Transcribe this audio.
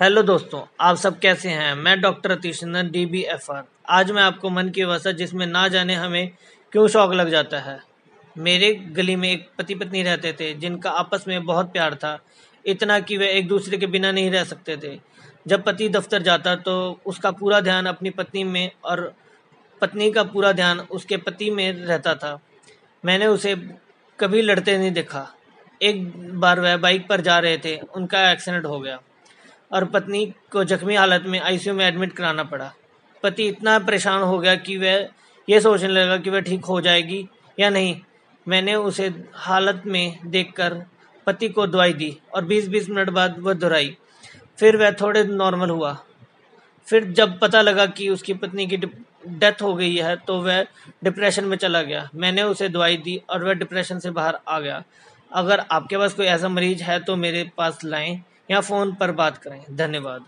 Hello दोस्तों, आप सब कैसे हैं? मैं doctor Atish Nandan D B F R आज मैं आपको मन की वसा जिसमें ना जाने हमें क्यों शौक लग जाता है। मेरे गली में एक पति पत्नी रहते थे, जिनका आपस में बहुत प्यार था। इतना कि वे एक दूसरे के बिना नहीं रह सकते थे। जब पति दफ्तर जाता तो उसका पूरा ध्यान अपनी पत्नी में और पत्नी का पूरा ध्यान उसके पति में रहता था। मैंने उसे कभी लड़ते नहीं देखा। एक बार वह बाइक पर जा रहे थे, उनका एक्सीडेंट हो गया। और पत्नी को जख्मी हालत में आईसीयू में एडमिट कराना पड़ा। पति इतना परेशान हो गया कि वह यह सोचने लगा कि वह ठीक हो जाएगी या नहीं। मैंने उसे हालत में देखकर पति को दवाई दी और 20-20 मिनट बाद वह दोहराई। फिर वह थोड़े नॉर्मल हुआ। फिर जब पता लगा कि उसकी पत्नी की डेथ हो गई है तो वह डिप्रेशन में चला गया। मैंने उसे दवाई दी और वह डिप्रेशन से बाहर आ गया। अगर आपके पास कोई ऐसा मरीज़ है तो मेरे पास लाएँ। या फ़ोन पर बात करें। धन्यवाद।